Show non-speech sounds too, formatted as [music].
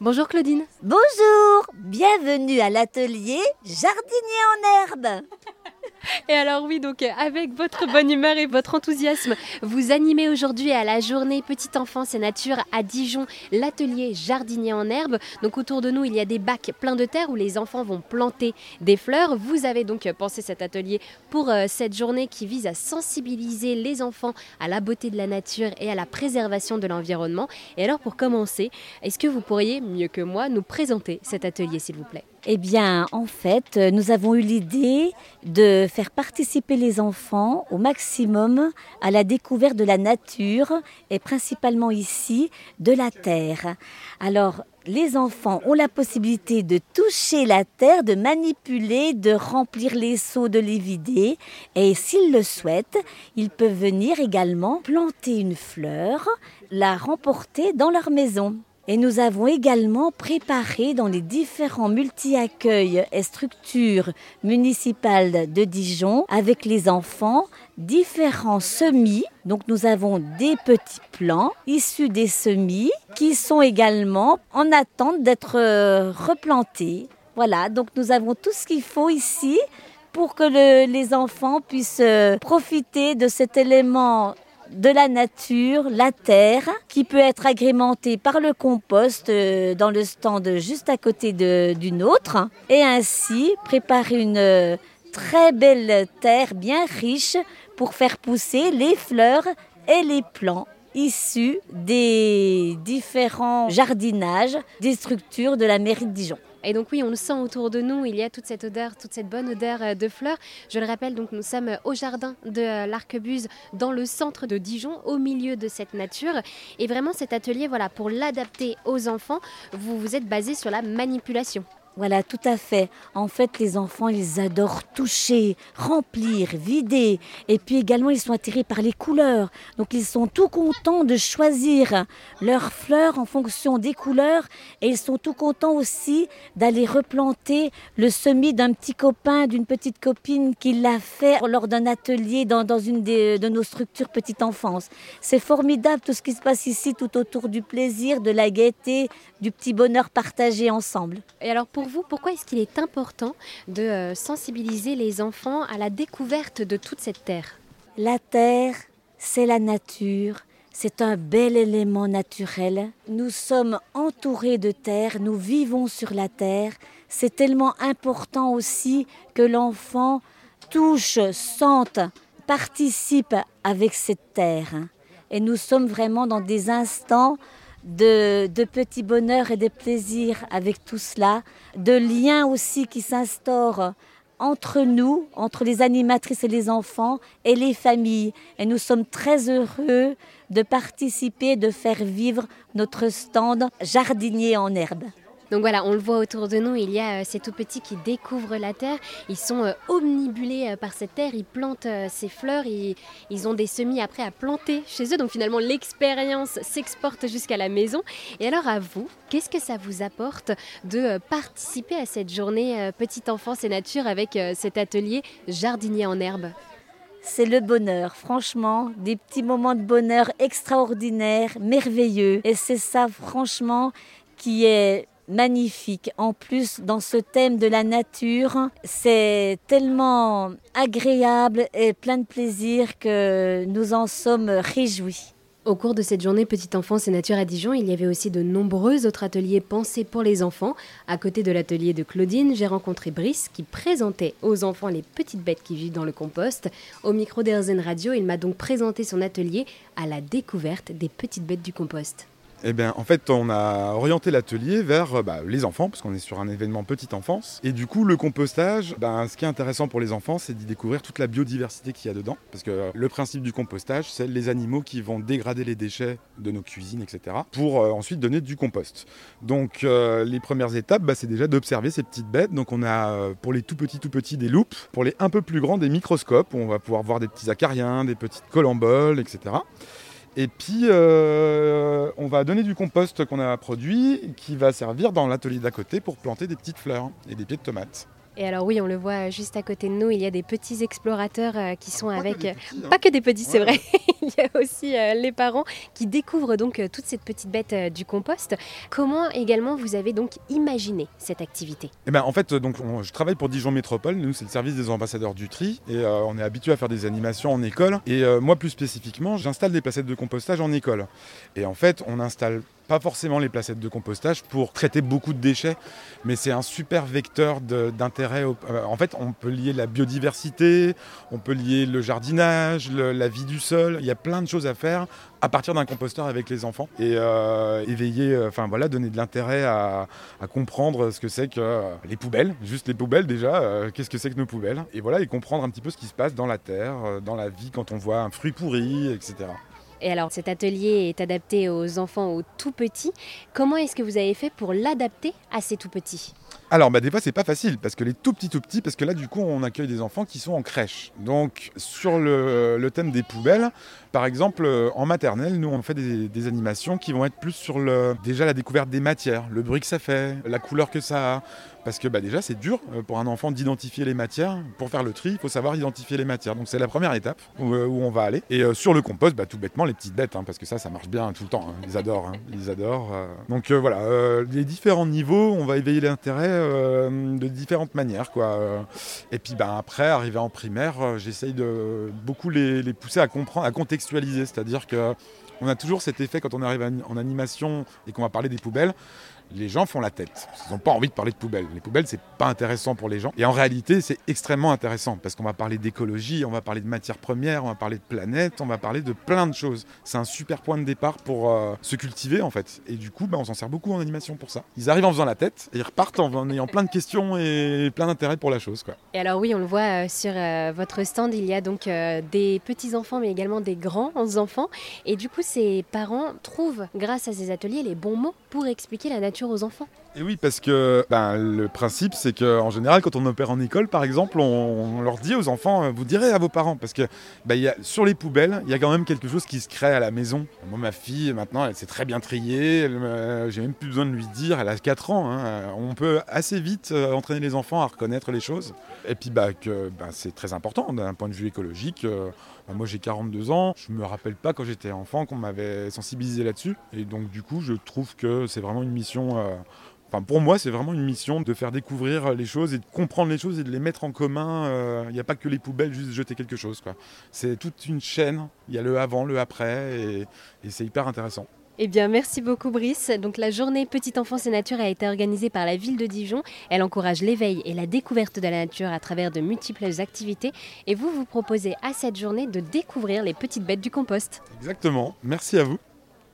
Bonjour Claudine. Bonjour, bienvenue à l'atelier Jardinier en herbe. Et alors oui, donc euh, avec votre bonne humeur et votre enthousiasme, vous animez aujourd'hui à la journée Petite Enfance et Nature à Dijon l'atelier Jardinier en herbe. Donc autour de nous, il y a des bacs pleins de terre où les enfants vont planter des fleurs. Vous avez donc pensé cet atelier pour euh, cette journée qui vise à sensibiliser les enfants à la beauté de la nature et à la préservation de l'environnement. Et alors pour commencer, est-ce que vous pourriez, mieux que moi, nous présenter cet atelier s'il vous plaît? Eh bien, en fait, nous avons eu l'idée de faire participer les enfants au maximum à la découverte de la nature et principalement ici de la terre. Alors, les enfants ont la possibilité de toucher la terre, de manipuler, de remplir les seaux, de les vider. Et s'ils le souhaitent, ils peuvent venir également planter une fleur, la remporter dans leur maison. Et nous avons également préparé dans les différents multi-accueils et structures municipales de Dijon avec les enfants différents semis. Donc nous avons des petits plants issus des semis qui sont également en attente d'être euh, replantés. Voilà, donc nous avons tout ce qu'il faut ici pour que les enfants puissent euh, profiter de cet élément de la nature, la terre, qui peut être agrémentée par le compost euh, dans le stand juste à côté d'une autre, et ainsi préparer une euh, très belle terre bien riche pour faire pousser les fleurs et les plants issus des différents jardinages des structures de la mairie de Dijon. Et donc oui, on le sent autour de nous, il y a toute cette odeur, toute cette bonne odeur euh, de fleurs. Je le rappelle, donc nous sommes au jardin de euh, l'Arquebuse, dans le centre de Dijon, au milieu de cette nature. Et vraiment cet atelier, voilà, pour l'adapter aux enfants, vous vous êtes basé sur la manipulation. Voilà, tout à fait. En fait, les enfants, ils adorent toucher, remplir, vider. Et puis également, ils sont attirés par les couleurs. Donc, ils sont tout contents de choisir leurs fleurs en fonction des couleurs. Et ils sont tout contents aussi d'aller replanter le semis d'un petit copain, d'une petite copine qui l'a fait lors d'un atelier dans, dans une de nos structures petite enfance. C'est formidable tout ce qui se passe ici, tout autour du plaisir, de la gaieté, du petit bonheur partagé ensemble. Et alors, pour vous, pourquoi est-ce qu'il est important de euh, sensibiliser les enfants à la découverte de toute cette terre? La terre, c'est la nature, c'est un bel élément naturel. Nous sommes entourés de terre, nous vivons sur la terre. C'est tellement important aussi que l'enfant touche, sente, participe avec cette terre. Et nous sommes vraiment dans des instants de, petits bonheurs et de plaisirs avec tout cela, de liens aussi qui s'instaurent entre nous, entre les animatrices et les enfants et les familles. Et nous sommes très heureux de participer, de faire vivre notre stand jardinier en herbe. Donc voilà, on le voit autour de nous, il y a euh, ces tout petits qui découvrent la terre, ils sont euh, omnibulés euh, par cette terre, ils plantent ces fleurs, ils, ils ont des semis après à planter chez eux, donc finalement l'expérience s'exporte jusqu'à la maison. Et alors à vous, qu'est-ce que ça vous apporte de participer à cette journée Petite Enfance et Nature avec cet atelier jardinier en herbe? C'est le bonheur, franchement, des petits moments de bonheur extraordinaires, merveilleux. Et c'est ça, franchement, qui est magnifique. En plus, dans ce thème de la nature, c'est tellement agréable et plein de plaisir que nous en sommes réjouis. Au cours de cette journée Petite Enfance et Nature à Dijon, il y avait aussi de nombreux autres ateliers pensés pour les enfants. À côté de l'atelier de Claudine, j'ai rencontré Brice qui présentait aux enfants les petites bêtes qui vivent dans le compost. Au micro d'Airzen Radio, il m'a donc présenté son atelier à la découverte des petites bêtes du compost. Eh bien, en fait, on a orienté l'atelier vers bah, les enfants, parce qu'on est sur un événement petite enfance. Et du coup, le compostage, ben, ce qui est intéressant pour les enfants, c'est d'y découvrir toute la biodiversité qu'il y a dedans. Parce que le principe du compostage, c'est les animaux qui vont dégrader les déchets de nos cuisines, etc., pour euh, ensuite donner du compost. Donc, euh, les premières étapes, bah, c'est déjà d'observer ces petites bêtes. Donc, on a euh, pour les tout petits, tout petits, des loupes. Pour les un peu plus grands, des microscopes. Où on va pouvoir voir des petits acariens, des petites colamboles, etc. Et puis, euh, on va donner du compost qu'on a produit qui va servir dans l'atelier d'à côté pour planter des petites fleurs et des pieds de tomates. Et alors oui, on le voit juste à côté de nous, il y a des petits explorateurs euh, qui sont avec... Hein. Pas que des petits, c'est vrai. [laughs] il y a aussi euh, les parents qui découvrent donc euh, toutes ces petites bêtes euh, du compost. Comment également vous avez donc imaginé cette activité? Eh ben, en fait, donc, on- je travaille pour Dijon Métropole. Nous, c'est le service des ambassadeurs du tri. Et on est habitué à faire des animations en école. Et moi, plus spécifiquement, j'installe des placettes de compostage en école. Et en fait, on installe pas forcément les placettes de compostage pour traiter beaucoup de déchets, mais c'est un super vecteur d'intérêt. En fait, on peut lier la biodiversité, on peut lier le jardinage, la vie du sol. Il y a plein de choses à faire à partir d'un composteur avec les enfants et euh, éveiller, euh, enfin voilà, donner de l'intérêt à, comprendre ce que c'est que euh, les poubelles, juste les poubelles déjà, qu'est-ce que c'est que nos poubelles, et voilà, et comprendre un petit peu ce qui se passe dans la terre, dans la vie quand on voit un fruit pourri, etc. Et alors cet atelier est adapté aux enfants aux tout petits. Comment est-ce que vous avez fait pour l'adapter à ces tout petits? Alors, bah, des fois, c'est pas facile parce que les tout petits, tout petits, parce que là, du coup, on accueille des enfants qui sont en crèche. Donc, sur le, thème des poubelles, par exemple, euh, en maternelle, nous, on fait des, animations qui vont être plus sur le, déjà la découverte des matières, le bruit que ça fait, la couleur que ça a. Parce que bah, déjà, c'est dur euh, pour un enfant d'identifier les matières. Pour faire le tri, il faut savoir identifier les matières. Donc, c'est la première étape où, euh, on va aller. Et sur le compost, bah, tout bêtement, les petites bêtes, hein, parce que ça, ça marche bien tout le temps. hein. Ils adorent. hein. Ils adorent. Donc, voilà, les différents niveaux, on va éveiller l'intérêt euh, de différentes manières. Quoi. Euh, Et puis, bah, après, arrivé en primaire, euh, j'essaye de beaucoup les, les pousser à comprendre, à contextualiser. C'est-à-dire que on a toujours cet effet quand on arrive en animation et qu'on va parler des poubelles les gens font la tête. Ils n'ont pas envie de parler de poubelles. Les poubelles, c'est pas intéressant pour les gens. Et en réalité, c'est extrêmement intéressant parce qu'on va parler d'écologie, on va parler de matières premières, on va parler de planète, on va parler de plein de choses. C'est un super point de départ pour euh, se cultiver en fait. Et du coup, bah, on s'en sert beaucoup en animation pour ça. Ils arrivent en faisant la tête et ils repartent en, ayant plein de questions et plein d'intérêt pour la chose. Quoi. Et alors oui, on le voit euh, sur euh, votre stand, il y a donc des petits-enfants mais également des grands enfants. Et du coup, ces parents trouvent, grâce à ces ateliers, les bons mots pour expliquer la nature aux enfants. Et oui, parce que ben, le principe, c'est qu'en général, quand on opère en école, par exemple, on, leur dit aux enfants, euh, vous direz à vos parents, parce que ben, sur les poubelles, il y a quand même quelque chose qui se crée à la maison. Moi, ma fille, maintenant, elle s'est très bien triée, j'ai même plus besoin de lui dire, elle a 4 ans. hein. on peut assez vite euh, entraîner les enfants à reconnaître les choses. Et puis, bah, que ben, c'est très important d'un point de vue écologique. euh, moi, j'ai 42 ans, je me rappelle pas quand j'étais enfant qu'on m'avait sensibilisé là-dessus. Et donc, du coup, je trouve que c'est vraiment une mission. Euh, Enfin, pour moi, c'est vraiment une mission de faire découvrir les choses et de comprendre les choses et de les mettre en commun. Euh, Il n'y a pas que les poubelles, juste jeter quelque chose. C'est toute une chaîne. Il y a le avant, le après, et, et c'est hyper intéressant. Eh bien, merci beaucoup Brice. Donc la journée Petite Enfance et Nature a été organisée par la ville de Dijon. Elle encourage l'éveil et la découverte de la nature à travers de multiples activités. Et vous vous proposez à cette journée de découvrir les petites bêtes du compost. Exactement. Merci à vous.